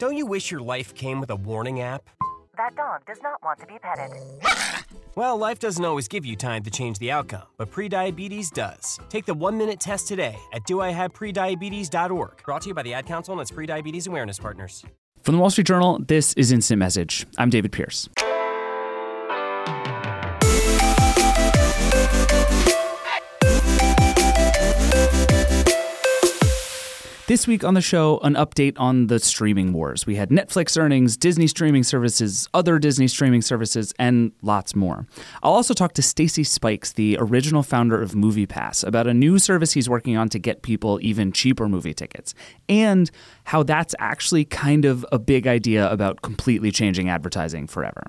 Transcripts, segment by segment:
Don't you wish your life came with a warning app? That dog does not want to be petted. Well, life doesn't always give you time to change the outcome, but prediabetes does. Take the one minute test today at doihaveprediabetes.org. Brought to you by the Ad Council and its prediabetes awareness partners. From the Wall Street Journal, this is Instant Message. I'm David Pierce. This week on the show, an update on the streaming wars. We had Netflix earnings, Disney streaming services, other Disney streaming services, and lots more. I'll also talk to Stacy Spikes, the original founder of MoviePass, about a new service he's working on to get people even cheaper movie tickets, and how that's actually kind of a big idea about completely changing advertising forever.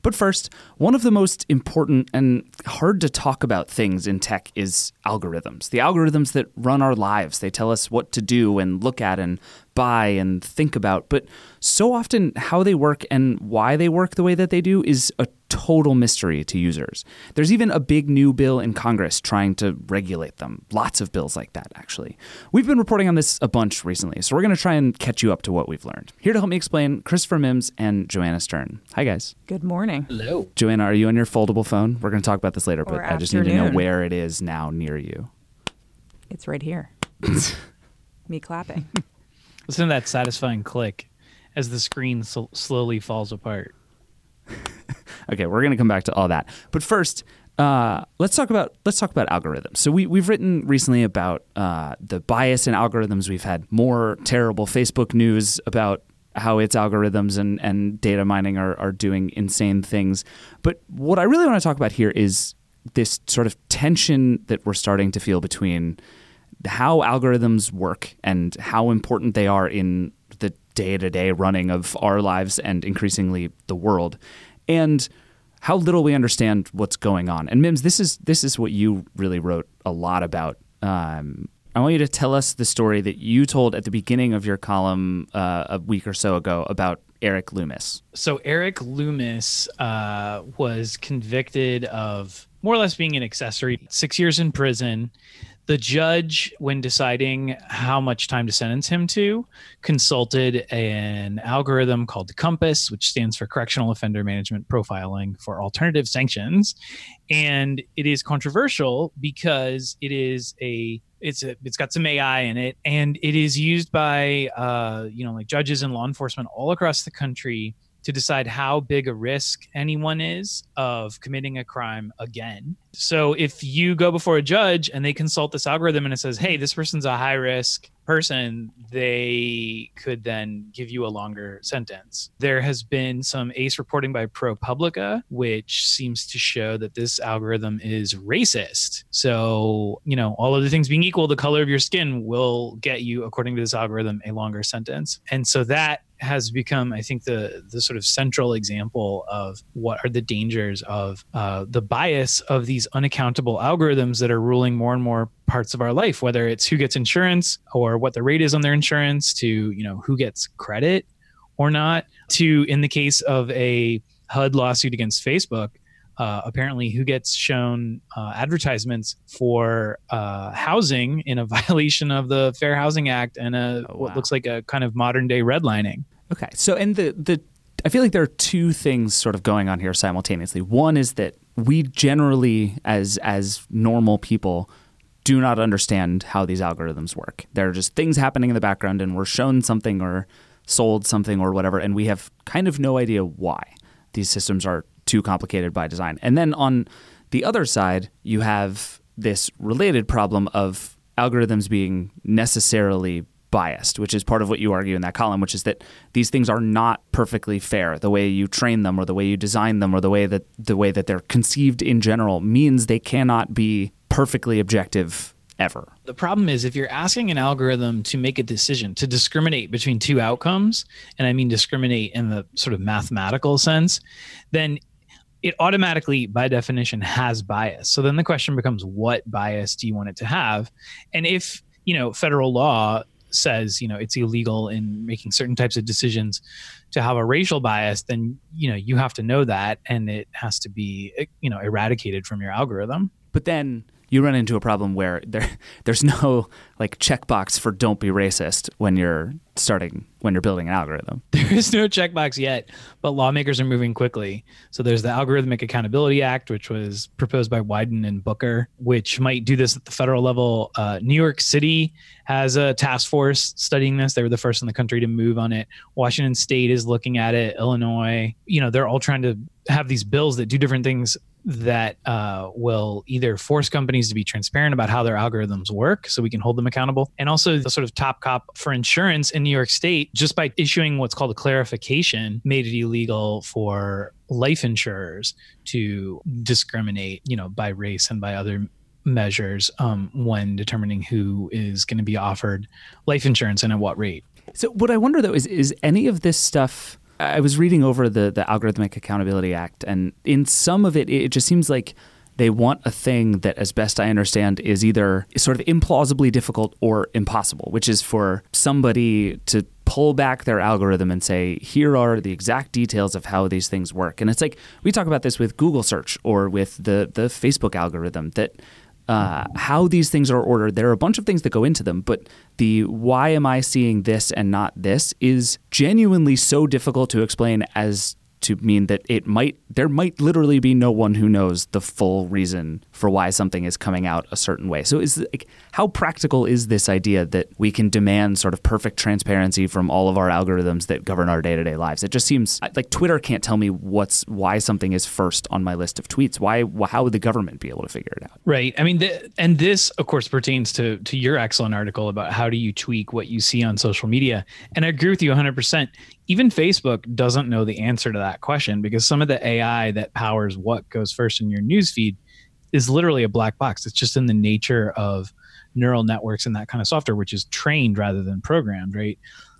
But first, one of the most important and hard to talk about things in tech is algorithms. The algorithms that run our lives. They tell us what to do and look at and buy and think about. But so often, how they work and why they work the way that they do is a total mystery to users. There's even a big new bill in Congress trying to regulate them. Lots of bills like that, actually. We've been reporting on this a bunch recently, so we're going to try and catch you up to what we've learned. Here to help me explain, Christopher Mims and Joanna Stern. Hi, guys. Good morning. Hello. Joanna, are you on your foldable phone? We're going to talk about this later, but Or I just need to know where it is now near you. It's right here. Me clapping. Listen to that satisfying click as the screen sl- slowly falls apart. Okay, we're going to come back to all that. But first, uh, let's talk about let's talk about algorithms. So we we've written recently about uh, the bias in algorithms. We've had more terrible Facebook news about how its algorithms and, and data mining are, are doing insane things. But what I really want to talk about here is this sort of tension that we're starting to feel between how algorithms work and how important they are in the day to day running of our lives and increasingly the world, and how little we understand what's going on. And Mims, this is this is what you really wrote a lot about. Um, I want you to tell us the story that you told at the beginning of your column uh, a week or so ago about Eric Loomis. So Eric Loomis uh, was convicted of more or less being an accessory, six years in prison. The judge, when deciding how much time to sentence him to, consulted an algorithm called COMPAS, which stands for Correctional Offender Management Profiling for Alternative Sanctions. And it is controversial because it is a it's a, it's got some AI in it, and it is used by uh, you know like judges and law enforcement all across the country to decide how big a risk anyone is of committing a crime again. So if you go before a judge and they consult this algorithm and it says, "Hey, this person's a high risk person," they could then give you a longer sentence. There has been some ACE reporting by ProPublica which seems to show that this algorithm is racist. So, you know, all other things being equal, the color of your skin will get you according to this algorithm a longer sentence. And so that has become, I think, the the sort of central example of what are the dangers of uh, the bias of these unaccountable algorithms that are ruling more and more parts of our life, whether it's who gets insurance or what the rate is on their insurance, to you know who gets credit or not, to in the case of a HUD lawsuit against Facebook. Uh, apparently, who gets shown uh, advertisements for uh, housing in a violation of the Fair Housing Act and a Oh, what looks like a kind of modern day redlining. Okay. So, and the the I feel like there are two things sort of going on here simultaneously. One is that we generally, as as normal people, do not understand how these algorithms work. There are just things happening in the background, and we're shown something or sold something or whatever, and we have kind of no idea why these systems are too complicated by design. And then on the other side, you have this related problem of algorithms being necessarily biased, which is part of what you argue in that column, which is that these things are not perfectly fair. The way you train them or the way you design them or the way that the way that they're conceived in general means they cannot be perfectly objective ever. The problem is if you're asking an algorithm to make a decision to discriminate between two outcomes, and I mean discriminate in the sort of mathematical sense, then it automatically, by definition, has bias. So then the question becomes what bias do you want it to have? And if, you know, federal law says, you know, it's illegal in making certain types of decisions to have a racial bias, then, you know, you have to know that and it has to be, you know, eradicated from your algorithm. But then you run into a problem where there there's no like checkbox for don't be racist when you're starting when you're building an algorithm. There is no checkbox yet, but lawmakers are moving quickly. So there's the Algorithmic Accountability Act, which was proposed by Wyden and Booker, which might do this at the federal level. Uh, New York City has a task force studying this. They were the first in the country to move on it. Washington State is looking at it. Illinois, you know, they're all trying to have these bills that do different things that uh, will either force companies to be transparent about how their algorithms work so we can hold them accountable. And also, the sort of top cop for insurance in New York State, just by issuing what's called a clarification, made it illegal for life insurers to discriminate, you know, by race and by other measures um, when determining who is going to be offered life insurance and at what rate. So what I wonder though is is any of this stuff I was reading over the the Algorithmic Accountability Act and in some of it it just seems like they want a thing that as best I understand is either sort of implausibly difficult or impossible, which is for somebody to pull back their algorithm and say, here are the exact details of how these things work. And it's like we talk about this with Google search or with the the Facebook algorithm that uh, how these things are ordered. There are a bunch of things that go into them, but the why am I seeing this and not this is genuinely so difficult to explain as to mean that it might there might literally be no one who knows the full reason for why something is coming out a certain way. So is like how practical is this idea that we can demand sort of perfect transparency from all of our algorithms that govern our day-to-day lives? It just seems like Twitter can't tell me what's why something is first on my list of tweets. Why how would the government be able to figure it out? Right. I mean the, and this of course pertains to to your excellent article about how do you tweak what you see on social media. And I agree with you 100% even Facebook doesn't know the answer to that question because some of the AI that powers what goes first in your newsfeed is literally a black box. It's just in the nature of neural networks and that kind of software, which is trained rather than programmed, right?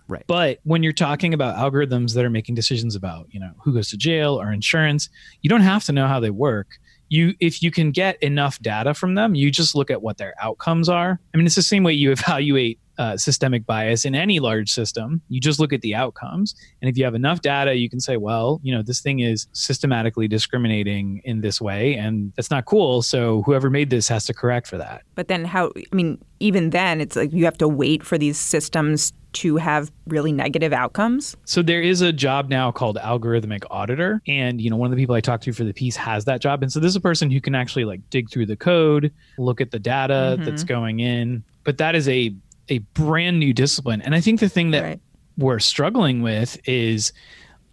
Right. But when you're talking about algorithms that are making decisions about, you know, who goes to jail or insurance, you don't have to know how they work. You if you can get enough data from them, you just look at what their outcomes are. I mean, it's the same way you evaluate uh, systemic bias in any large system. You just look at the outcomes. And if you have enough data, you can say, well, you know, this thing is systematically discriminating in this way, and that's not cool. So whoever made this has to correct for that. But then, how, I mean, even then, it's like you have to wait for these systems to have really negative outcomes? So there is a job now called algorithmic auditor and you know one of the people I talked to for the piece has that job and so this is a person who can actually like dig through the code, look at the data mm-hmm. that's going in, but that is a a brand new discipline. And I think the thing that right. we're struggling with is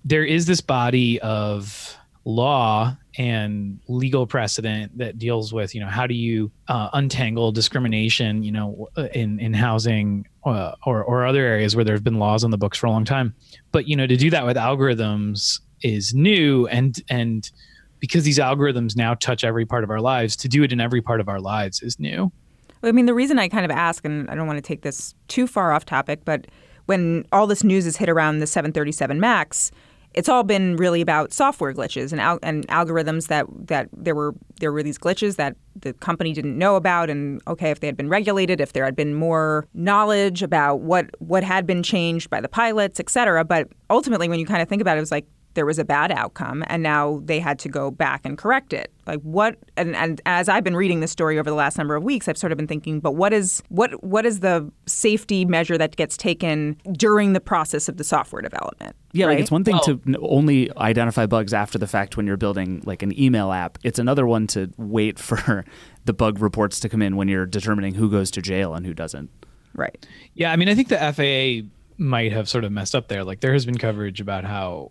there is this body of law and legal precedent that deals with you know how do you uh, untangle discrimination you know in in housing uh, or or other areas where there have been laws on the books for a long time but you know to do that with algorithms is new and and because these algorithms now touch every part of our lives to do it in every part of our lives is new I mean, the reason I kind of ask, and I don't want to take this too far off topic, but when all this news has hit around the 737 Max, it's all been really about software glitches and, al- and algorithms that, that there were there were these glitches that the company didn't know about. And okay if they had been regulated if there had been more knowledge about what what had been changed by the pilots et cetera. But ultimately when you kind of think about it it was like there was a bad outcome and now they had to go back and correct it. Like what and, and as i've been reading this story over the last number of weeks i've sort of been thinking but what is what what is the safety measure that gets taken during the process of the software development yeah right? like it's one thing well, to only identify bugs after the fact when you're building like an email app. It's another one to wait for the bug reports to come in when you're determining who goes to jail and who doesn't. Right. Yeah i mean i think the faa might have sort of messed up there. Like there has been coverage about how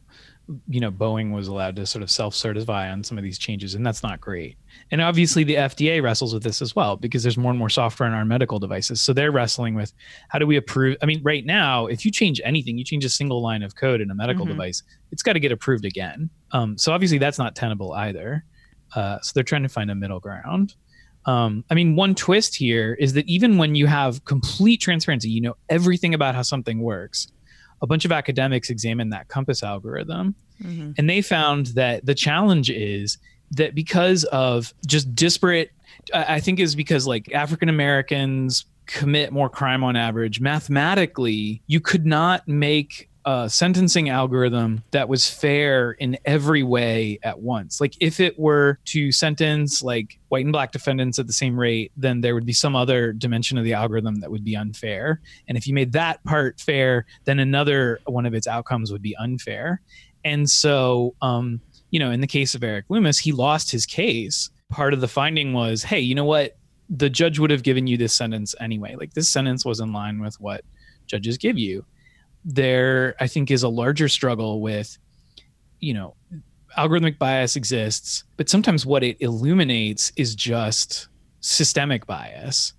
you know boeing was allowed to sort of self-certify on some of these changes and that's not great. And obviously the fda wrestles with this as well because there's more and more software in our medical devices. So they're wrestling with how do we approve i mean right now if you change anything you change a single line of code in a medical mm-hmm. device it's got to get approved again. Um, so obviously that's not tenable either. Uh, so they're trying to find a middle ground. Um, I mean, one twist here is that even when you have complete transparency, you know everything about how something works a bunch of academics examined that COMPAS algorithm, mm-hmm. and they found that the challenge is that because of just disparate, I think is because like African Americans commit more crime on average. Mathematically, you could not make a sentencing algorithm that was fair in every way at once. Like if it were to sentence like white and black defendants at the same rate, then there would be some other dimension of the algorithm that would be unfair. And if you made that part fair, then another one of its outcomes would be unfair. And so, um, you know, in the case of Eric Loomis, he lost his case. Part of the finding was, hey, you know what? The judge would have given you this sentence anyway. Like this sentence was in line with what judges give you there i think is a larger struggle with you know algorithmic bias exists but sometimes what it illuminates is just systemic bias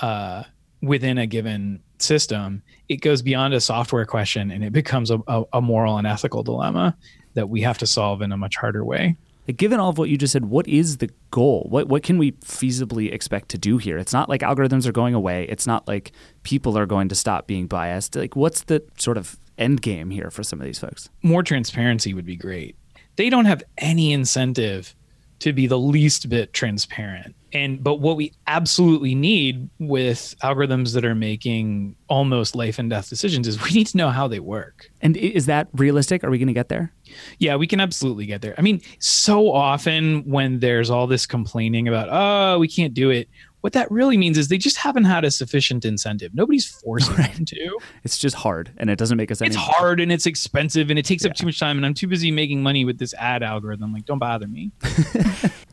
uh, within a given system. It goes beyond a software question and it becomes a, a, a moral and ethical dilemma that we have to solve in a much harder way like, given all of what you just said, what is the goal? What what can we feasibly expect to do here? It's not like algorithms are going away. It's not like people are going to stop being biased. Like, what's the sort of end game here for some of these folks? More transparency would be great. They don't have any incentive to be the least bit transparent and but what we absolutely need with algorithms that are making almost life and death decisions is we need to know how they work and is that realistic are we going to get there yeah we can absolutely get there i mean so often when there's all this complaining about oh we can't do it what that really means is they just haven't had a sufficient incentive. Nobody's forcing right. them to. It's just hard, and it doesn't make us. It's hard, and it's expensive, and it takes yeah. up too much time, and I'm too busy making money with this ad algorithm. Like, don't bother me.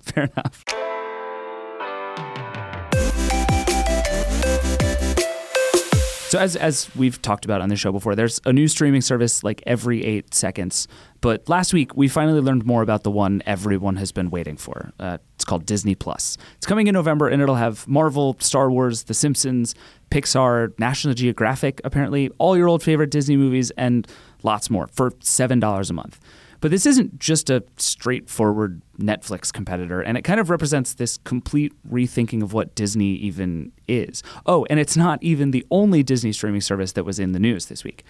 Fair enough. So as as we've talked about on the show before, there's a new streaming service like every eight seconds. But last week we finally learned more about the one everyone has been waiting for. Uh, it's called Disney Plus. It's coming in November, and it'll have Marvel, Star Wars, The Simpsons, Pixar, National Geographic, apparently all your old favorite Disney movies, and lots more for seven dollars a month. But this isn't just a straightforward Netflix competitor, and it kind of represents this complete rethinking of what Disney even is. Oh, and it's not even the only Disney streaming service that was in the news this week.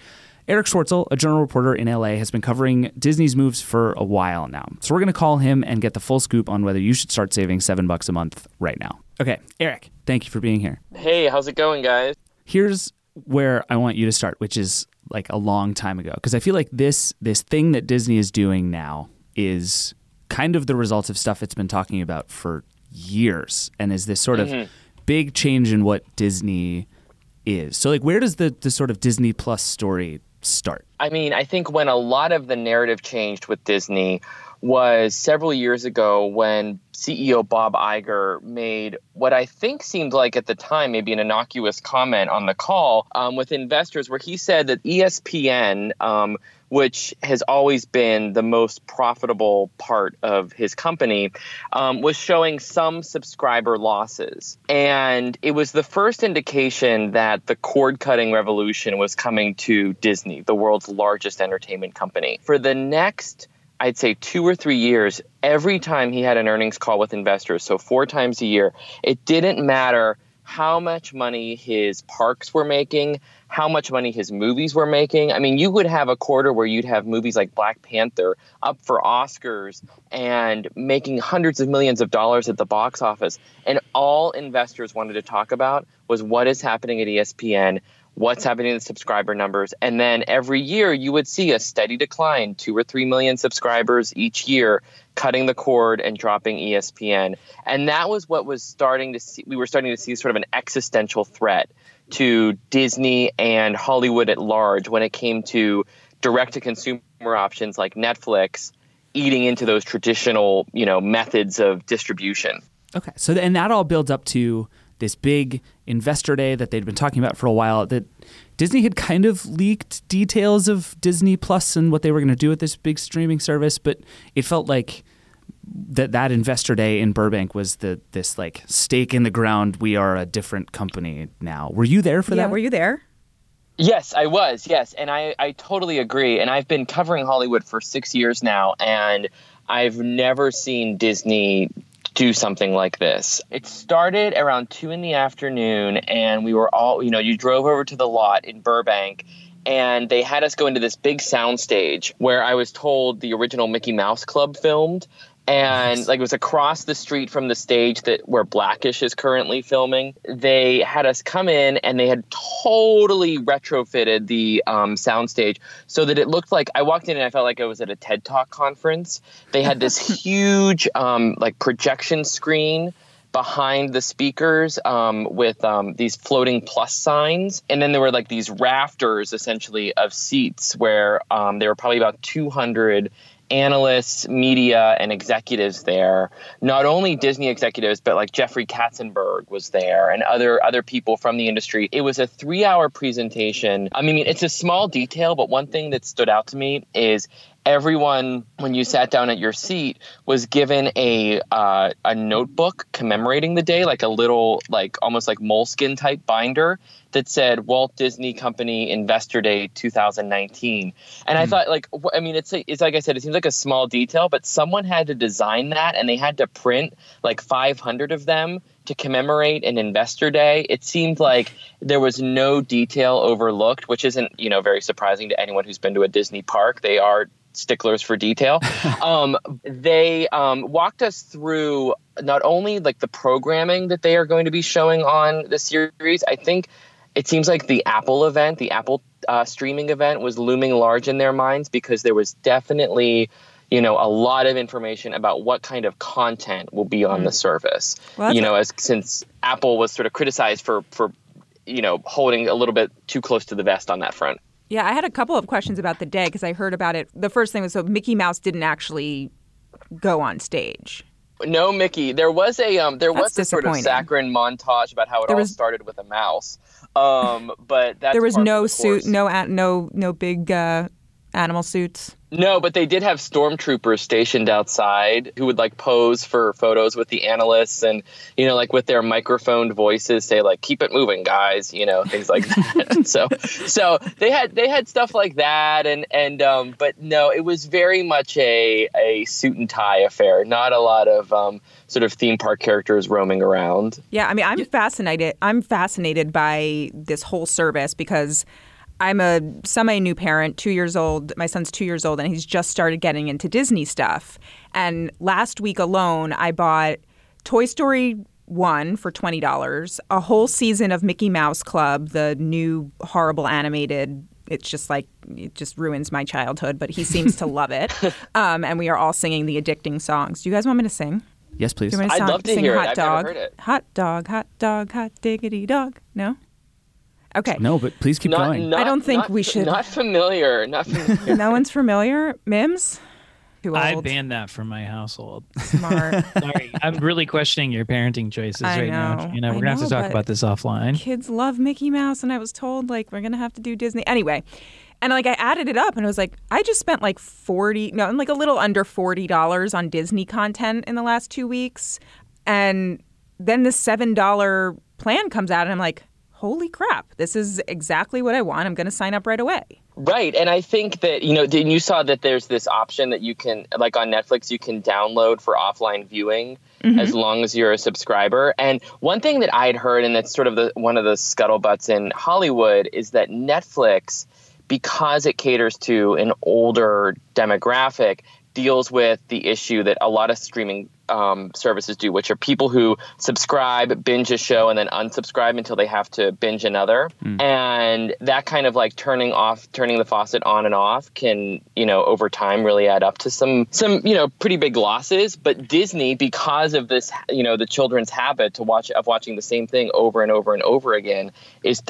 Erich Schwartzel, a general reporter in LA, has been covering Disney's moves for a while now. So we're going to call him and get the full scoop on whether you should start saving seven bucks a month right now. Okay, Erich, thank you for being here. Hey, how's it going, guys? Here's where I want you to start, which is like a long time ago because I feel like this this thing that Disney is doing now is kind of the result of stuff it's been talking about for years and is this sort mm-hmm. of big change in what Disney is. So like where does the the sort of Disney Plus story start? I mean, I think when a lot of the narrative changed with Disney was several years ago when CEO Bob Iger made what I think seemed like at the time maybe an innocuous comment on the call um, with investors, where he said that ESPN, um, which has always been the most profitable part of his company, um, was showing some subscriber losses. And it was the first indication that the cord cutting revolution was coming to Disney, the world's largest entertainment company. For the next I'd say two or three years, every time he had an earnings call with investors, so four times a year, it didn't matter how much money his parks were making, how much money his movies were making. I mean, you would have a quarter where you'd have movies like Black Panther up for Oscars and making hundreds of millions of dollars at the box office. And all investors wanted to talk about was what is happening at ESPN what's happening to the subscriber numbers. And then every year you would see a steady decline, two or three million subscribers each year, cutting the cord and dropping ESPN. And that was what was starting to see, we were starting to see sort of an existential threat to Disney and Hollywood at large when it came to direct to consumer options like Netflix eating into those traditional, you know, methods of distribution. Okay. So and that all builds up to this big investor day that they'd been talking about for a while that Disney had kind of leaked details of Disney Plus and what they were going to do with this big streaming service, but it felt like that that investor day in Burbank was the this like stake in the ground. We are a different company now. Were you there for yeah, that? Were you there? Yes, I was. Yes, and I I totally agree. And I've been covering Hollywood for six years now, and I've never seen Disney do something like this. It started around two in the afternoon, and we were all, you know, you drove over to the lot in Burbank, and they had us go into this big sound stage where I was told the original Mickey Mouse Club filmed. And like it was across the street from the stage that where Blackish is currently filming. They had us come in and they had totally retrofitted the um, soundstage so that it looked like I walked in and I felt like I was at a TED Talk conference. They had this huge um, like projection screen behind the speakers um, with um, these floating plus signs. And then there were like these rafters essentially of seats where um, there were probably about 200 analysts, media, and executives there. Not only Disney executives, but like Jeffrey Katzenberg was there and other other people from the industry. It was a three hour presentation. I mean, it's a small detail, but one thing that stood out to me is everyone when you sat down at your seat was given a uh, a notebook commemorating the day like a little like almost like moleskin type binder that said Walt Disney Company Investor Day 2019 and mm. I hmm. thought like I mean it's a, it's like I said it seems like a small detail but someone had to design that and they had to print like 500 of them to commemorate an investor day it seemed like there was no detail overlooked which isn't you know very surprising to anyone who's been to a disney park they are sticklers for detail. um, they um, walked us through not only like the programming that they are going to be showing on the series. I think it seems like the Apple event, the Apple uh, streaming event, was looming large in their minds because there was definitely you know a lot of information about what kind of content will be on mm. the service well, you know as since apple was sort of criticized for for you know holding a little bit too close to the vest on that front yeah, I had a couple of questions about the day because I heard about it. The first thing was so Mickey Mouse didn't actually go on stage. No, Mickey. There was a um, there that's was a sort of saccharine montage about how it there all was, started with a mouse. Um, but there was no suit, no no no big uh, animal suits. No, but they did have stormtroopers stationed outside who would like pose for photos with the analysts and you know like with their microphoned voices say like keep it moving guys, you know, things like that. so so they had they had stuff like that and and um but no, it was very much a a suit and tie affair, not a lot of um sort of theme park characters roaming around. Yeah, I mean, I'm fascinated I'm fascinated by this whole service because I'm a semi new parent, two years old. My son's two years old, and he's just started getting into Disney stuff. And last week alone, I bought Toy Story 1 for $20, a whole season of Mickey Mouse Club, the new horrible animated. It's just like, it just ruins my childhood, but he seems to love it. Um, and we are all singing the addicting songs. Do you guys want me to sing? Yes, please. I'd love to sing hear hot it. Dog. I've never heard it. Hot dog, hot dog, hot diggity dog. No? Okay. No, but please keep not, going. Not, I don't think not, we should. Not familiar. Not familiar. no one's familiar. Mims. I banned that from my household. Smart. Sorry, I'm really questioning your parenting choices I right know. now. You know, we're gonna have to talk about this offline. Kids love Mickey Mouse, and I was told like we're gonna have to do Disney anyway. And like I added it up, and I was like, I just spent like forty, no, like a little under forty dollars on Disney content in the last two weeks, and then the seven dollar plan comes out, and I'm like, holy crap, this is exactly what I want. I'm going to sign up right away. Right. And I think that, you know, you saw that there's this option that you can, like on Netflix, you can download for offline viewing mm-hmm. as long as you're a subscriber. And one thing that I had heard, and that's sort of the, one of the scuttlebutts in Hollywood, is that Netflix, because it caters to an older demographic, deals with the issue that a lot of streaming um, services do, which are people who subscribe, binge a show, and then unsubscribe until they have to binge another. Mm. And that kind of like turning off, turning the faucet on and off can, you know, over time really add up to some, some, you know, pretty big losses. But Disney, because of this, you know, the children's habit to watch of watching the same thing over and over and over again, is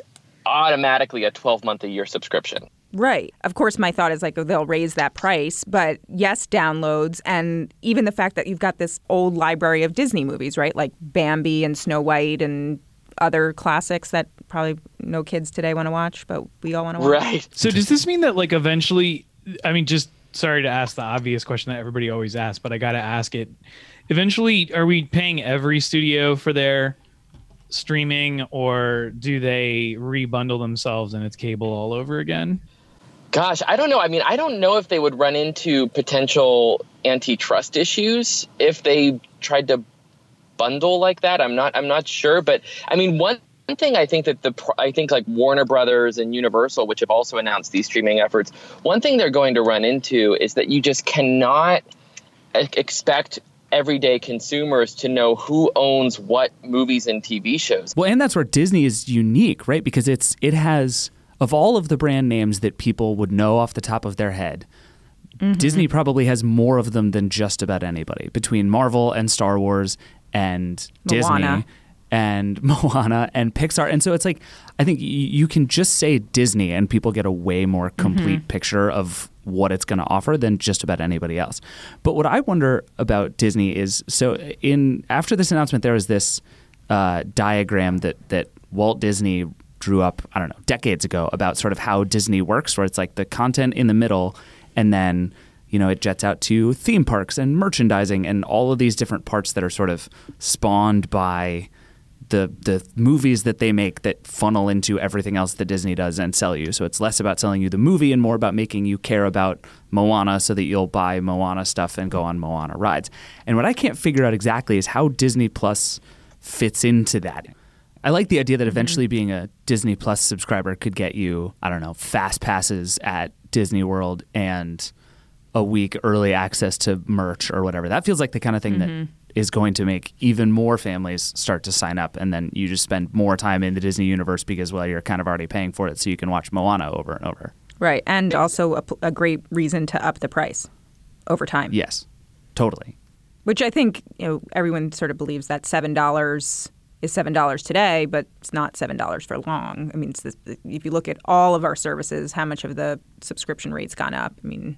automatically a 12 month a year subscription. Right. Of course, my thought is like they'll raise that price, but yes, downloads and even the fact that you've got this old library of Disney movies, right? Like Bambi and Snow White and other classics that probably no kids today want to watch, but we all want to watch. Right. So does this mean that like eventually I mean just sorry to ask the obvious question that everybody always asks, but I got to ask it. Eventually are we paying every studio for their streaming or do they rebundle themselves and it's cable all over again? Gosh, I don't know. I mean, I don't know if they would run into potential antitrust issues if they tried to bundle like that. I'm not. I'm not sure. But I mean, one one thing I think that the I think like Warner Brothers and Universal, which have also announced these streaming efforts, one thing they're going to run into is that you just cannot expect everyday consumers to know who owns what movies and TV shows. Well, and that's where Disney is unique, right? Because it's it has of all of the brand names that people would know off the top of their head. Disney probably has more of them than just about anybody between Marvel and Star Wars and Moana. Disney and Moana and Pixar. And so it's like I think you can just say Disney and people get a way more complete picture of what it's going to offer than just about anybody else. But what I wonder about Disney is so in after this announcement there was this uh, diagram that that Walt Disney drew up I don't know decades ago about sort of how Disney works where it's like the content in the middle and then you know it jets out to theme parks and merchandising and all of these different parts that are sort of spawned by the the movies that they make that funnel into everything else that Disney does and sell you. So it's less about selling you the movie and more about making you care about Moana so that you'll buy Moana stuff and go on Moana rides. And what I can't figure out exactly is how Disney Plus fits into that. I like the idea that mm-hmm. eventually being a Disney Plus subscriber could get you, I don't know, fast passes at Disney World and a week early access to merch or whatever. That feels like the kind of thing that mm-hmm. is going to make even more families start to sign up and then you just spend more time in the Disney universe because well you're kind of already paying for it so you can watch Moana over and over. Right. And also a great reason to up the price over time. Yes. Totally. Which I think, you know, everyone sort of believes that $7 is $7 today, but it's not $7 for long. I mean, it's this, if you look at all of our services, how much of the subscription rate's gone up? I mean,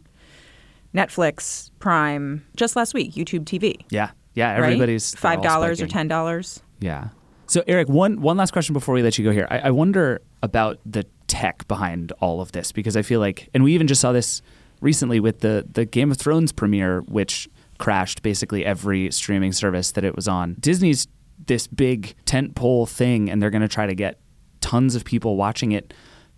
Netflix, Prime, just last week, YouTube TV. Yeah. Yeah, everybody's they're $5 or $10. Yeah. So Erich, one one last question before we let you go here. I, I wonder about the tech behind all of this because I feel like, and we even just saw this recently with the the Game of Thrones premiere, which crashed basically every streaming service that it was on. Disney's this big tentpole thing, and they're going to try to get tons of people watching it.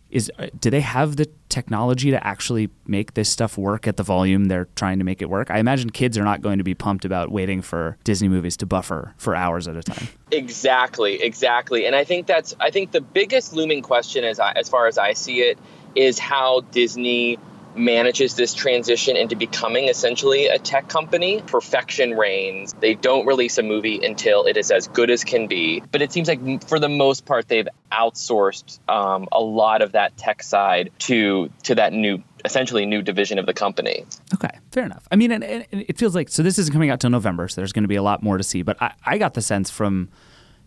Is uh, do they have the technology to actually make this stuff work at the volume they're trying to make it work? I imagine kids are not going to be pumped about waiting for Disney movies to buffer for hours at a time. Exactly, exactly. And I think that's I think the biggest looming question as I, as far as I see it is how Disney manages this transition into becoming essentially a tech company. Perfection reigns. They don't release a movie until it is as good as can be. But it seems like for the most part they've outsourced um, a lot of that tech side to to that new essentially new division of the company. Okay, fair enough. I mean, and, and it feels like so. This isn't coming out till November, so there's going to be a lot more to see. But I, I got the sense from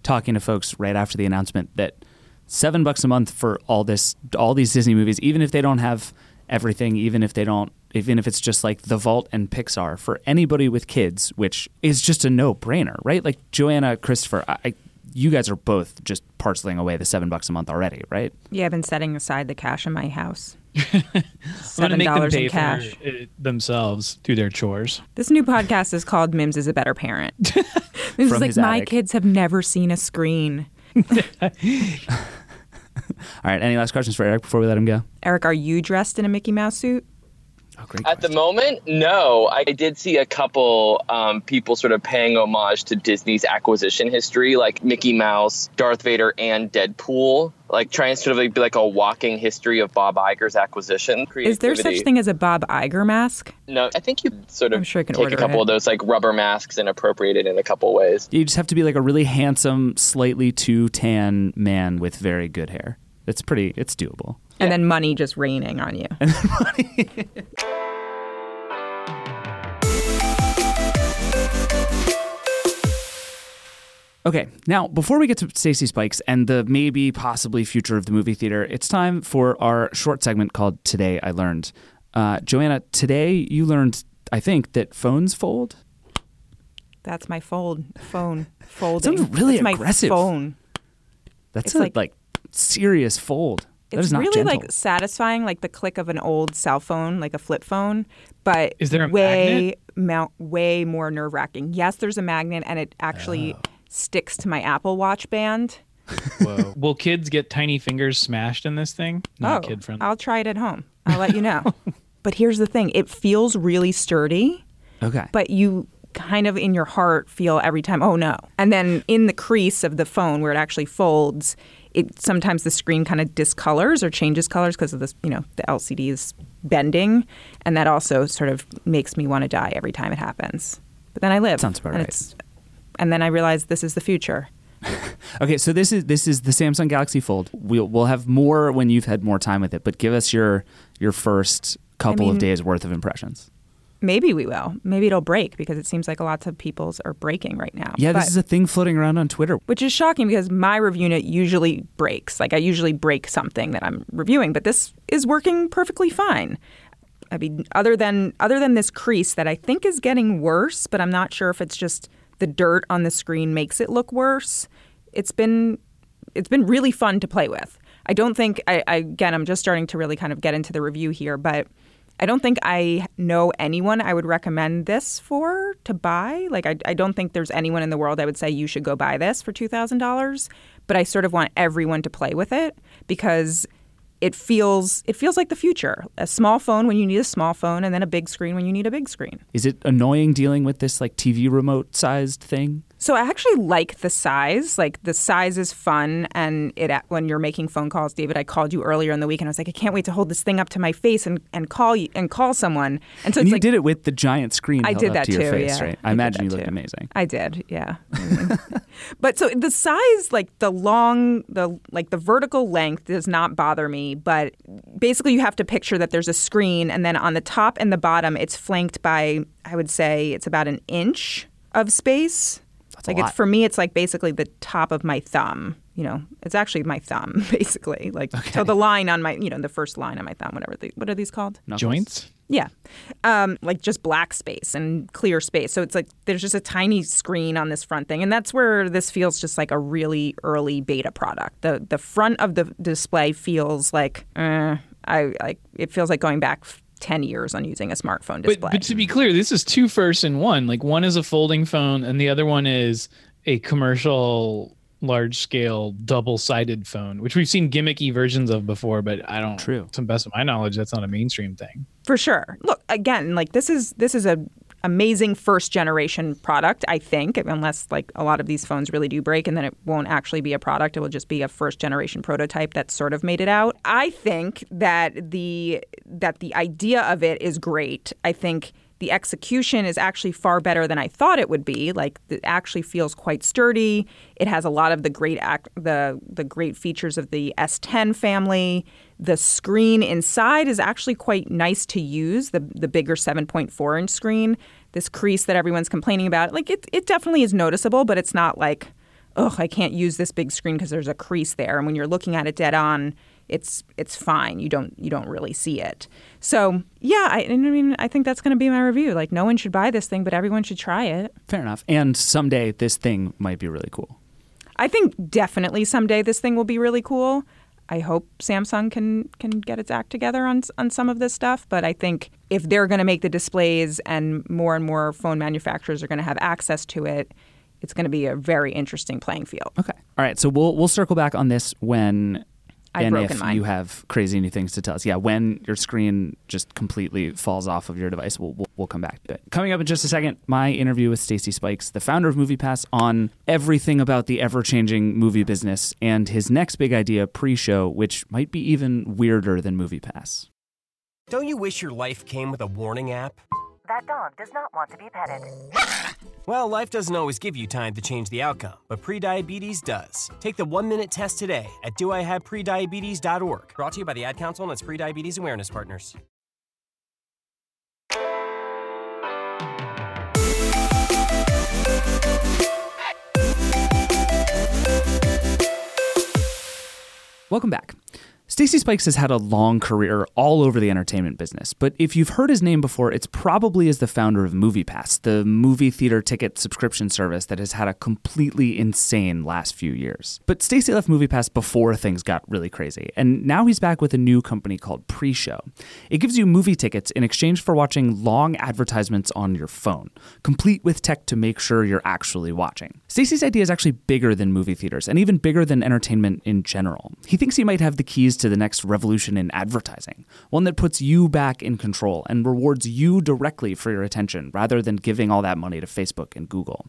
talking to folks right after the announcement that seven bucks a month for all this, all these Disney movies, even if they don't have everything, even if they don't, even if it's just like The Vault and Pixar for anybody with kids, which is just a no brainer, right? Like Joanna, Christopher, I, I, you guys are both just parceling away the seven bucks a month already, right? Yeah, I've been setting aside the cash in my house. I'm gonna make them $7 pay in cash. Uh, themselves, do their chores. This new podcast is called Mims is a Better Parent. Mims From is like, my attic. kids have never seen a screen. All right. Any last questions for Erich before we let him go? Erich, are you dressed in a Mickey Mouse suit? Oh, great. At the moment, no. I did see a couple um, people sort of paying homage to Disney's acquisition history, like Mickey Mouse, Darth Vader, and Deadpool, like trying to sort of like be like a walking history of Bob Iger's acquisition. Is there such creativity. thing as a Bob Iger mask? No, I think you sort of I'm sure you can take order a couple it. of those like rubber masks and appropriate it in a couple ways. You just have to be like a really handsome, slightly too tan man with very good hair. It's pretty. It's doable. And then money just raining on you. And money. Okay, now before we get to Stacy Spikes and the maybe possibly future of the movie theater, it's time for our short segment called "Today I Learned." Uh, Joanna, today you learned, I think, that phones fold. That's my fold phone folding. Sounds really That's my aggressive. phone. That's It's a like, like- serious fold. That It's is not really gentle. like satisfying, like the click of an old cell phone, like a flip phone, but Is there a way mount, way more nerve wracking. Yes, there's a magnet, and it actually Oh. sticks to my Apple Watch band. Whoa. Will kids get tiny fingers smashed in this thing? Not oh, kid friendly. I'll try it at home. I'll let you know. but here's the thing: it feels really sturdy. okay. but you kind of in your heart feel every time, oh no. And then in the crease of the phone where it actually folds, it sometimes the screen kind of discolors or changes colors because of this, you know, the LCD is bending, and that also sort of makes me want to die every time it happens. But then I live. Sounds about and right. it's- And then I realize this is the future. Okay, so this is this is the Samsung Galaxy Fold. We'll we'll have more when you've had more time with it, but give us your your first couple of mean- days worth of impressions. Maybe we will. Maybe it'll break because it seems like a lot of people's are breaking right now. Yeah, But- this is a thing floating around on Twitter. which is shocking because my review unit usually breaks. Like I usually break something that I'm reviewing, but this is working perfectly fine. I mean, other than other than this crease that I think is getting worse, but I'm not sure if it's just the dirt on the screen makes it look worse. It's been it's been really fun to play with. I don't think I, I again I'm just starting to really kind of get into the review here, but I don't think I know anyone I would recommend this for to buy. Like, I, I don't think there's anyone in the world I would say you should go buy this for $2,000. But I sort of want everyone to play with it because it feels it feels like the future. A small phone when you need a small phone, and then a big screen when you need a big screen. Is it annoying dealing with this like TV remote sized thing? So I actually like the size. Like the size is fun, and it when you're making phone calls, David. I called you earlier in the week, and I was like, I can't wait to hold this thing up to my face and, and call you and call someone. And so and it's you like, did it with the giant screen I did that to your too, face, yeah. right? I I, imagine you looked too. amazing. I did, yeah. Mm-hmm. but so the size, like the long, the like the vertical length, does not bother me. But basically, you have to picture that there's a screen, and then on the top and the bottom, it's flanked by, I would say, it's about an inch of space. That's a like it's for me, it's like basically the top of my thumb. You know, it's actually my thumb, basically. Like so, the line on my, you know, the first line on my thumb, whatever. The, what are these called? Knuckles. Joints? Yeah. Um, like just black space and clear space. So it's like there's just a tiny screen on this front thing. And that's where this feels just like a really early beta product. The the front of the display feels like uh, I like it feels like going back 10 years on using a smartphone But, display. but to be clear, this is two firsts in one. Like one is a folding phone, and the other one is a commercial, large scale, double sided phone, which we've seen gimmicky versions of before. But I don't. True. To the best of my knowledge, that's not a mainstream thing. For sure. Look, again, like this is this is a amazing first generation product, I think, unless like a lot of these phones really do break and then it won't actually be a product, it will just be a first generation prototype that sort of made it out. I think that the that the idea of it is great. I think the execution is actually far better than I thought it would be. Like it actually feels quite sturdy. It has a lot of the great ac- the the great features of the S10 family. The screen inside is actually quite nice to use. The the bigger 7.4 inch screen. This crease that everyone's complaining about, like it it definitely is noticeable, but it's not like, oh, I can't use this big screen because there's a crease there. And when you're looking at it dead on, it's it's fine. You don't you don't really see it. So yeah, I, I mean I think that's going to be my review. Like no one should buy this thing, but everyone should try it. Fair enough. And someday this thing might be really cool. I think definitely someday this thing will be really cool. I hope Samsung can can get its act together on on some of this stuff, but I think if they're going to make the displays and more and more phone manufacturers are going to have access to it, it's going to be a very interesting playing field. Okay. All right. So we'll we'll circle back on this when I've and broken if mine. you have crazy new things to tell us. Yeah, when your screen just completely falls off of your device, we'll, we'll, we'll come back to it. Coming up in just a second, my interview with Stacy Spikes, the founder of MoviePass, on everything about the ever-changing movie business and his next big idea, pre-show, which might be even weirder than MoviePass. Don't you wish your life came with a warning app? That dog does not want to be petted. Well, life doesn't always give you time to change the outcome, but prediabetes does. Take the one minute test today at doihaveprediabetes.org. Brought to you by the Ad Council and its prediabetes awareness partners. Welcome back. Stacy Spikes has had a long career all over the entertainment business, but if you've heard his name before, it's probably as the founder of MoviePass, the movie theater ticket subscription service that has had a completely insane last few years. But Stacy left MoviePass before things got really crazy, and now he's back with a new company called Pre-Show. It gives you movie tickets in exchange for watching long advertisements on your phone, complete with tech to make sure you're actually watching. Stacy's idea is actually bigger than movie theaters and even bigger than entertainment in general. He thinks he might have the keys to the next revolution in advertising, one that puts you back in control and rewards you directly for your attention rather than giving all that money to Facebook and Google.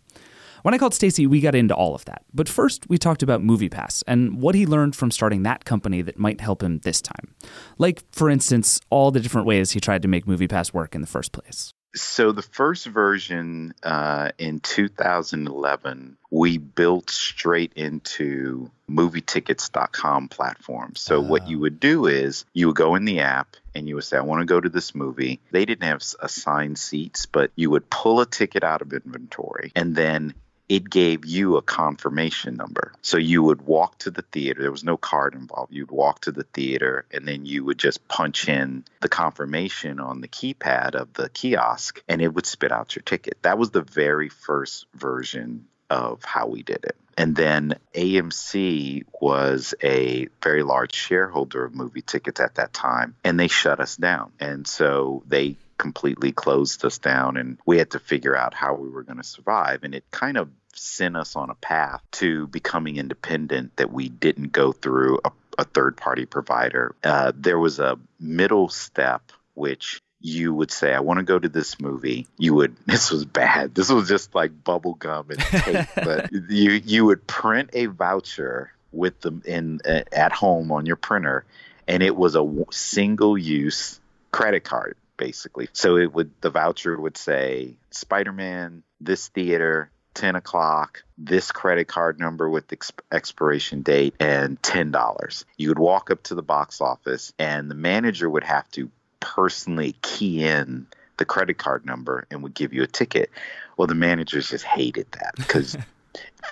When I called Stacy, we got into all of that. But first, we talked about MoviePass and what he learned from starting that company that might help him this time. Like, for instance, all the different ways he tried to make MoviePass work in the first place. So the first version uh, in 2011, we built straight into movietickets.com platform. So what you would do is you would go in the app and you would say, I want to go to this movie. They didn't have assigned seats, but you would pull a ticket out of inventory and then it gave you a confirmation number. So you would walk to the theater. There was no card involved. You'd walk to the theater and then you would just punch in the confirmation on the keypad of the kiosk and it would spit out your ticket. That was the very first version of how we did it. And then AMC was a very large shareholder of movie tickets at that time, and they shut us down. And so they completely closed us down, and we had to figure out how we were going to survive. And it kind of sent us on a path to becoming independent that we didn't go through a, a third party provider. Uh, there was a middle step, which you would say, I want to go to this movie. You would, this was bad. This was just like bubble gum and tape, but you, you would print a voucher with them in uh, at home on your printer, and it was a single use credit card basically. So it would, the voucher would say Spider Man, this theater, 10 o'clock, this credit card number with exp- expiration date, and $10. You would walk up to the box office, and the manager would have to personally key in the credit card number and would give you a ticket. Well, the managers just hated that because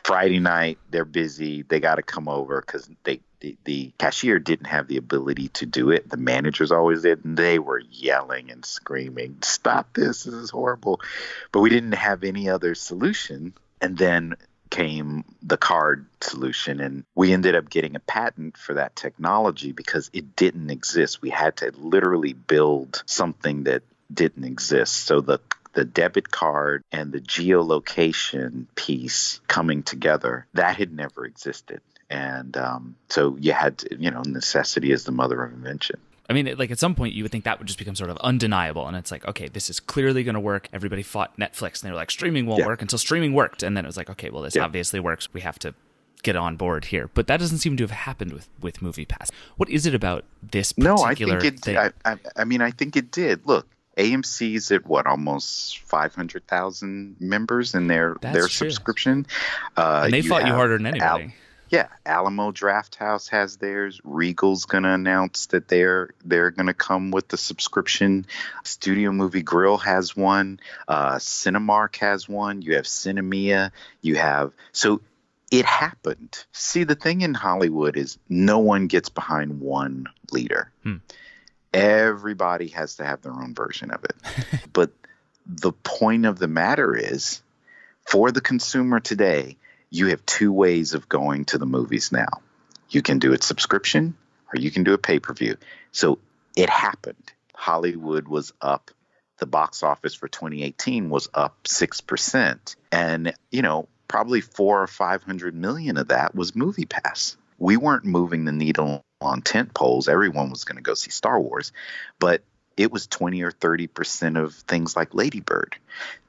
Friday night they're busy. They got to come over because they the, the cashier didn't have the ability to do it. The managers always did, and they were yelling and screaming, "Stop this! This is horrible!" But we didn't have any other solution. And then came the card solution and we ended up getting a patent for that technology because it didn't exist we had to literally build something that didn't exist so the the debit card and the geolocation piece coming together that had never existed and um, so you had to, you know necessity is the mother of invention I mean, like at some point, you would think that would just become sort of undeniable, and it's like, okay, this is clearly going to work. Everybody fought Netflix, and they were like, streaming won't Yeah. work until streaming worked, and then it was like, okay, well, this Yeah. obviously works. We have to get on board here, but that doesn't seem to have happened with with MoviePass. What is it about this particular No, I think it. thing? I, I, I mean, I think it did. Look, AMC's at what almost five hundred thousand members in their That's their true. subscription. Uh, and they fought you harder than Al- anybody. yeah, Alamo Drafthouse has theirs. Regal's going to announce that they're they're going to come with the subscription. Studio Movie Grill has one. Uh, Cinemark has one. You have Sinemia. You have so it happened. See, the thing in Hollywood is no one gets behind one leader. Hmm. Everybody has to have their own version of it. but the point of the matter is, for the consumer today, you have two ways of going to the movies now. You can do it subscription or you can do it pay per view. So it happened. Hollywood was up. The box office for 2018 was up 6%. And, you know, probably four or 500 million of that was MoviePass. We weren't moving the needle on tent poles. Everyone was going to go see Star Wars. But it was 20 or 30% of things like Lady Bird.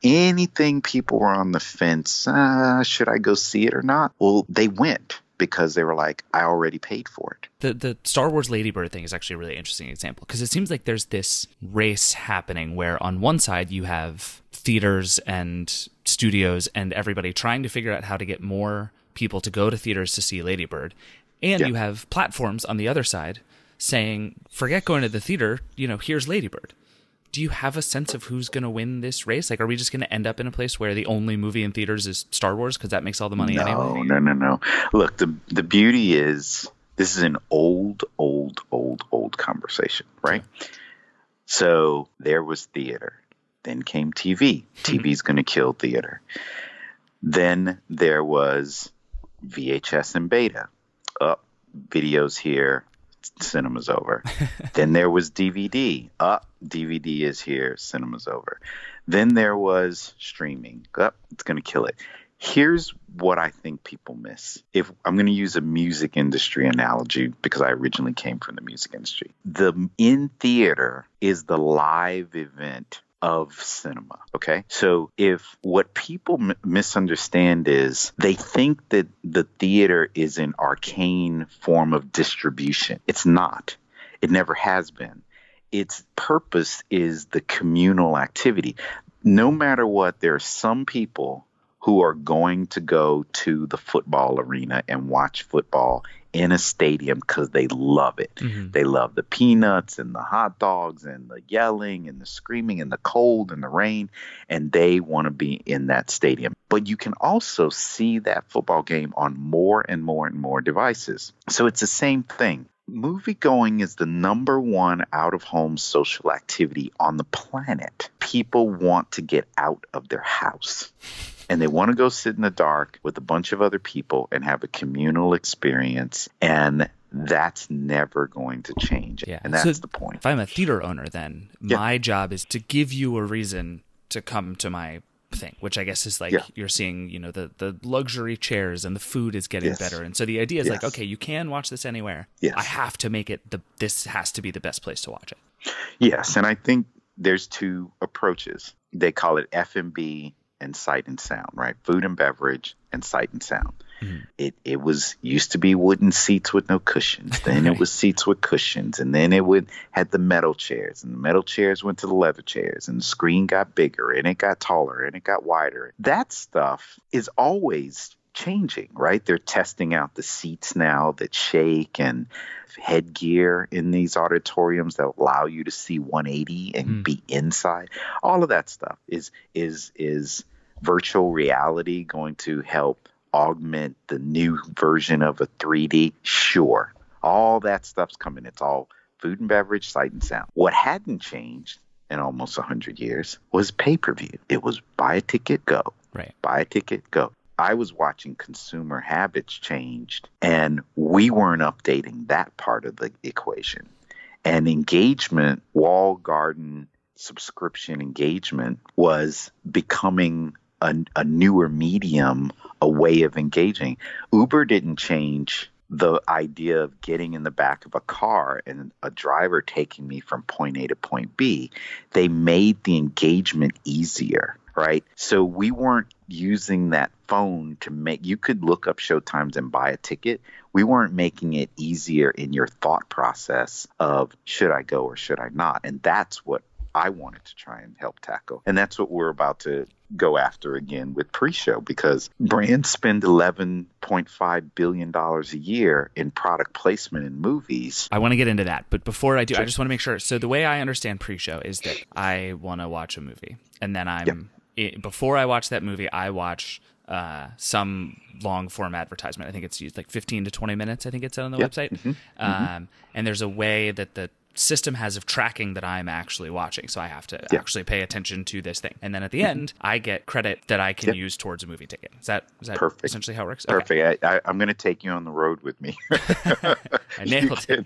Anything people were on the fence, uh, should I go see it or not? Well, they went because they were like, I already paid for it. the the Star Wars Lady Bird thing is actually a really interesting example because it seems like there's this race happening where on one side you have theaters and studios and everybody trying to figure out how to get more people to go to theaters to see Lady Bird, and Yeah. you have platforms on the other side saying, "Forget going to the theater, you know, here's Lady Bird." Do you have a sense of who's going to win this race? Like, are we just going to end up in a place where the only movie in theaters is Star Wars because that makes all the money no, anyway? no, no, no. Look, the the beauty is this is an old, old, old, old conversation, right? So there was theater. Then came TV. TV's going to kill theater. Then there was VHS and beta. Up, videos here, cinema's over. then there was DVD. Up, DVD is here, cinema's over. Then there was streaming. Up, it's going to kill it. Here's what I think people miss. If I'm going to use a music industry analogy because I originally came from the music industry. The in theater is the live event of cinema. Okay. So if what people m- misunderstand is they think that the theater is an arcane form of distribution, it's not. It never has been. Its purpose is the communal activity. No matter what, there are some people who are going to go to the football arena and watch football in a stadium because they love it. Mhm. They love the peanuts and the hot dogs and the yelling and the screaming and the cold and the rain, and they want to be in that stadium. But you can also see that football game on more and more and more devices. So it's the same thing. Movie going is the number one out of home social activity on the planet. People want to get out of their house and they want to go sit in the dark with a bunch of other people and have a communal experience and that's never going to change Yeah. and that's So the point If I'm a theater owner, then Yeah. my job is to give you a reason to come to my thing, which I guess is like Yeah. you're seeing, you know, the the luxury chairs and the food is getting Yes. better, and so the idea is like, okay, you can watch this anywhere. Yes. I have to make it the this has to be the best place to watch it. yes and i think there's two approaches they call it f&b and sight and sound right? Food and beverage and sight and sound. Mhm. it it was used to be wooden seats with no cushions. Then it was seats with cushions. And then it would had the metal chairs. And the metal chairs went to the leather chairs. And the screen got bigger. And it got taller. And it got wider. That stuff is always changing right? They're testing out the seats now that shake and headgear in these auditoriums that allow you to see 180 and Mm. be inside. All of that stuff is is is virtual reality going to help augment the new version of a 3D? Sure. All that stuff's coming. It's all food and beverage, sight and sound. What hadn't changed in almost 100 years was pay per view. It was buy a ticket, go. Right. Buy a ticket, go. I was watching consumer habits changed, and we weren't updating that part of the equation. And engagement, wall garden subscription engagement was becoming a, a newer medium, a way of engaging. Uber didn't change the idea of getting in the back of a car and a driver taking me from point A to point B. They made the engagement easier, right? So we weren't using that phone to make you could look up showtimes and buy a ticket. We weren't making it easier in your thought process of should I go or should I not? And that's what I wanted to try and help tackle. And that's what we're about to go after again with pre-show because brands spend 11.5 billion dollars a year in product placement in movies. I want to get into that, but before I do, I just want to make sure. So the way I understand pre-show is that I want to watch a movie, and then I'm i before I watch that movie, I watch uh, some long form advertisement. I think it's used like 15 to 20 minutes. I think it's on the Yeah. website, Um, and there's a way that the system has of tracking that I'm actually watching. So I have to Yeah. actually pay attention to this thing, and then at the end, I get credit that I can Yep. use towards a movie ticket. Is that is that Perfect. essentially how it works? Okay. Perfect. I, I, I'm going to take you on the road with me. I nailed it.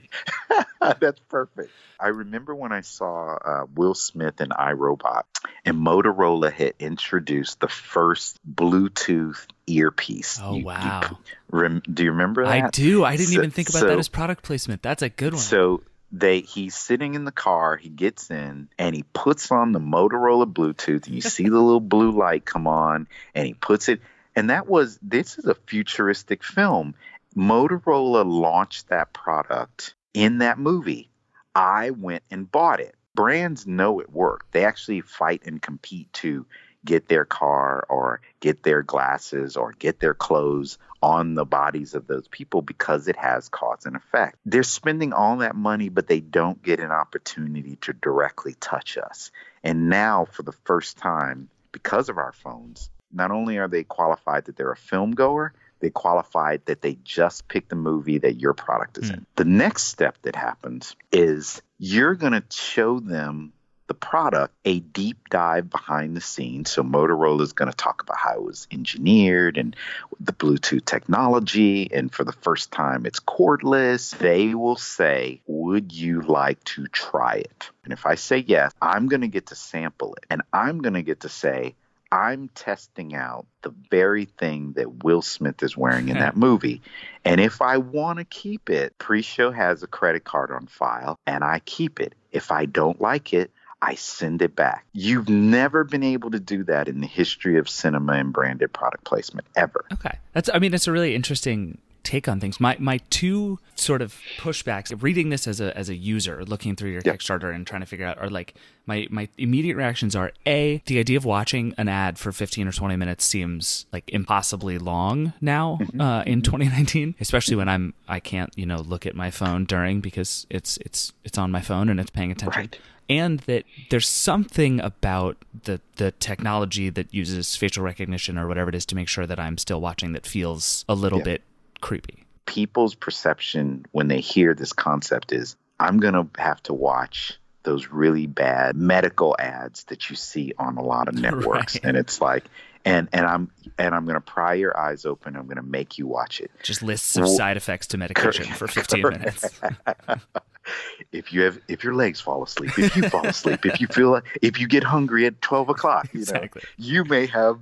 That's perfect. I remember when I saw uh, Will Smith in iRobot, and Motorola had introduced the first Bluetooth earpiece. Oh You- you wow. p- rem- do you remember that? I do. I didn't So- even think about so- that as product placement. That's a good one. So they he's sitting in the car, he gets in and he puts on the Motorola Bluetooth and you see the little blue light come on and he puts it and that was this is a futuristic film. Motorola launched that product in that movie. I went and bought it. Brands know it worked. They actually fight and compete to get their car or get their glasses or get their clothes on the bodies of those people because it has cause and effect. They're spending all that money, but they don't get an opportunity to directly touch us. And now, for the first time, because of our phones, not only are they qualified that they're a film goer, they qualified that they just picked the movie that your product is hmm. in. The next step that happens is you're going to show them the product a deep dive behind the scenes. So Motorola is going to talk about how it was engineered and the Bluetooth technology. And for the first time, it's cordless. They will say, Would you like to try it? And if I say yes, I'm going to get to sample it. And I'm going to get to say, I'm testing out the very thing that Will Smith is wearing in that movie. And if I want to keep it, pre show has a credit card on file and I keep it. If I don't like it, I send it back. You've never been able to do that in the history of cinema and branded product placement ever. Okay. That's I mean it's a really interesting take on things. My my two sort of pushbacks reading this as a as a user looking through your. Kickstarter and trying to figure out are like my my immediate reactions are a the idea of watching an ad for 15 or 20 minutes seems like impossibly long now Mm-hmm. uh, in 2019 especially when I'm I can't you know look at my phone during because it's it's it's on my phone and it's paying attention Right. and that there's something about the the technology that uses facial recognition or whatever it is to make sure that I'm still watching that feels a little Yeah. bit creepy. People's perception when they hear this concept is I'm going to have to watch those really bad medical ads that you see on a lot of networks Right. and it's like and and I'm and I'm going to pry your eyes open I'm going to make you watch it. Just lists of Well, side effects to medication for 15 minutes. if you have if your legs fall asleep if you fall asleep if you feel like if you get hungry at 12 o'clock you Exactly. know you may have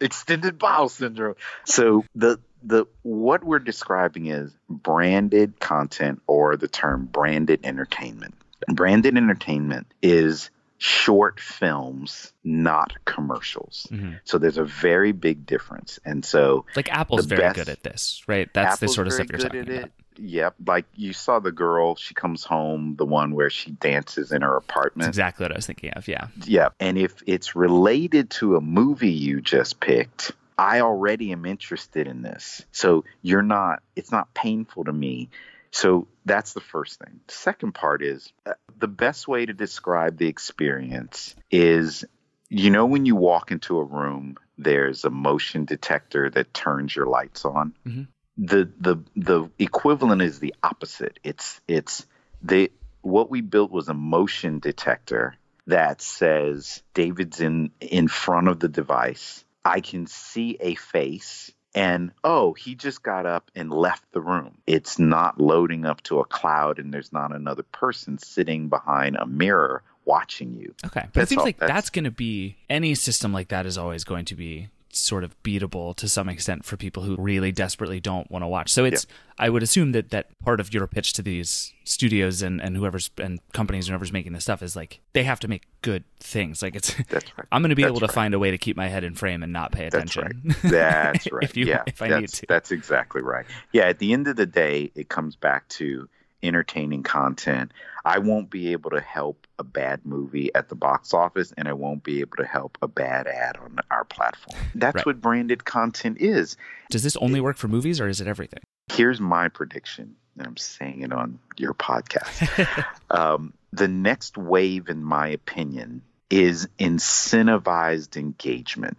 extended bowel syndrome so the the what we're describing is branded content or the term branded entertainment branded entertainment is short films not commercials Mhm. so there's a very big difference and so Like Apple's The very best- good at this, right? That's the Apple's sort of stuff you're good talking at about. it. Yep, like you saw the girl. She comes home, the one where she dances in her That's apartment. exactly what I was thinking of. Yeah. Yeah, and if it's related to a movie you just picked, I already am interested in this. So you're not. It's not painful to me. So that's the first thing. The second part is uh, the best way to describe the experience is you know when you walk into a room there's a motion detector that turns your lights on Mhm. the the the equivalent is the opposite it's it's the what we built was a motion detector that says david's in in front of the device i can see a face and oh he just got up and left the room. It's not loading up to a cloud and there's not another person sitting behind a mirror watching you. Okay. But it seems all- like that's, that's- going to be any system like that is always going to be sort of beatable to some extent for people who really desperately don't want to watch. So it's I would assume that that part of your pitch to these studios and and whoever's and companies and whoever's making this stuff is like they have to make good things. Like it's That's right. I'm going to be That's able to right. find a way to keep my head in frame and not pay That's attention. right. That's right. if you yeah, if I that's, need to. That's exactly right. Yeah, at the end of the day, it comes back to entertaining content. I won't be able to help a bad movie at the box office, and I won't be able to help a bad ad on our platform. That's Right. what branded content is. Does this only work for movies or is it everything? Here's my prediction, and I'm saying it on your podcast. um, the next wave, in my opinion, is incentivized engagement,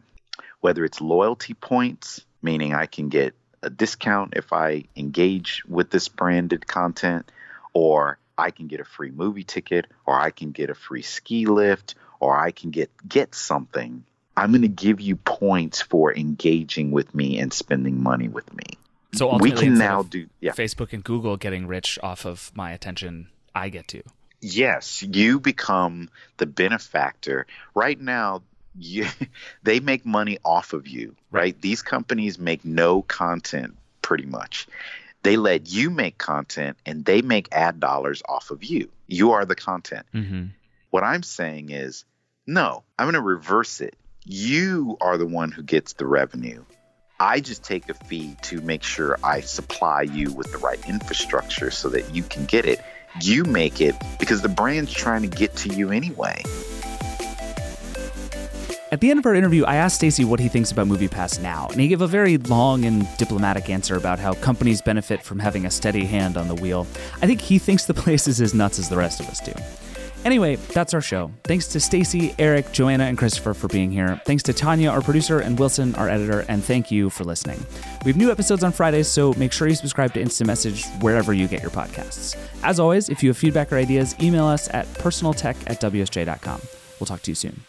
whether it's loyalty points, meaning I can get a discount if I engage with this branded content, or I can get a free movie ticket, or I can get a free ski lift, or I can get get something. I'm going to give you points for engaging with me and spending money with me. So We can now do yeah. Facebook and Google getting rich off of my attention. I get to. Yes, you become the benefactor. Right now, you, they make money off of you, right? These companies make no content pretty much. They let you make content and they make ad dollars off of you. You are the content. Mm-hmm. What I'm saying is, no, I'm going to reverse it. You are the one who gets the revenue. I just take a fee to make sure I supply you with the right infrastructure so that you can get it. You make it because the brand's trying to get to you anyway. At the end of our interview, I asked Stacy what he thinks about MoviePass now, and he gave a very long and diplomatic answer about how companies benefit from having a steady hand on the wheel. I think he thinks the place is as nuts as the rest of us do. Anyway, that's our show. Thanks to Stacy, Erich, Joanna, and Christopher for being here. Thanks to Tanya, our producer, and Wilson, our editor, and thank you for listening. We have new episodes on Fridays, so make sure you subscribe to Instant Message wherever you get your podcasts. As always, if you have feedback or ideas, email us at personaltech at wsj.com. We'll talk to you soon.